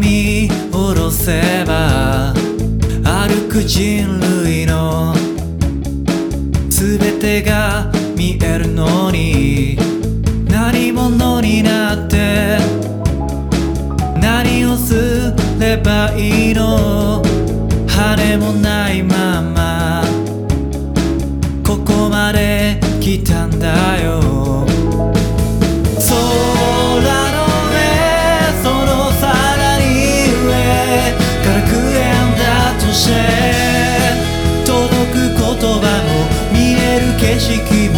見下ろせば歩く人類の全てが見えるのに何者になって何をすればいいの羽もないままここまで来たんだよ。える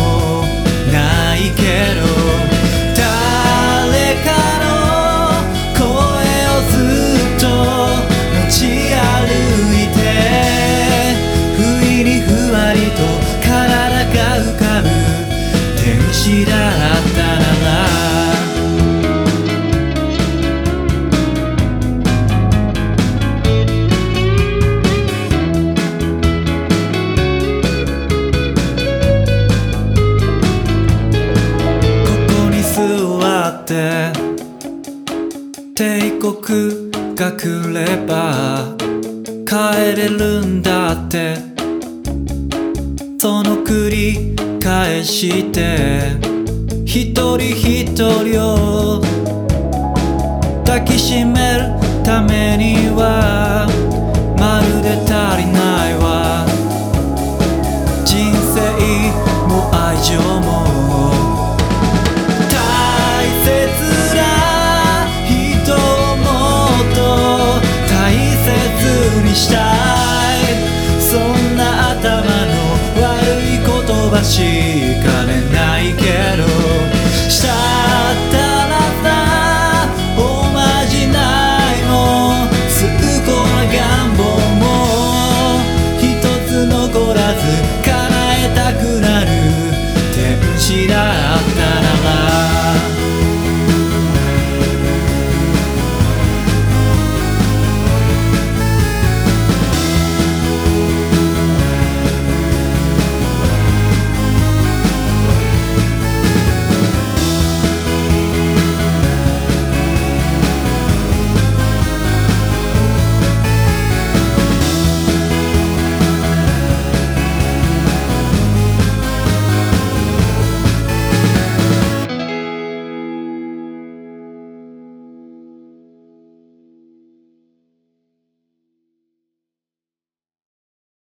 帝国が来れば帰れるんだって。その繰り返して一人一人をしかねないけどしたったらたおまじないも崇高な願望も一つ残らず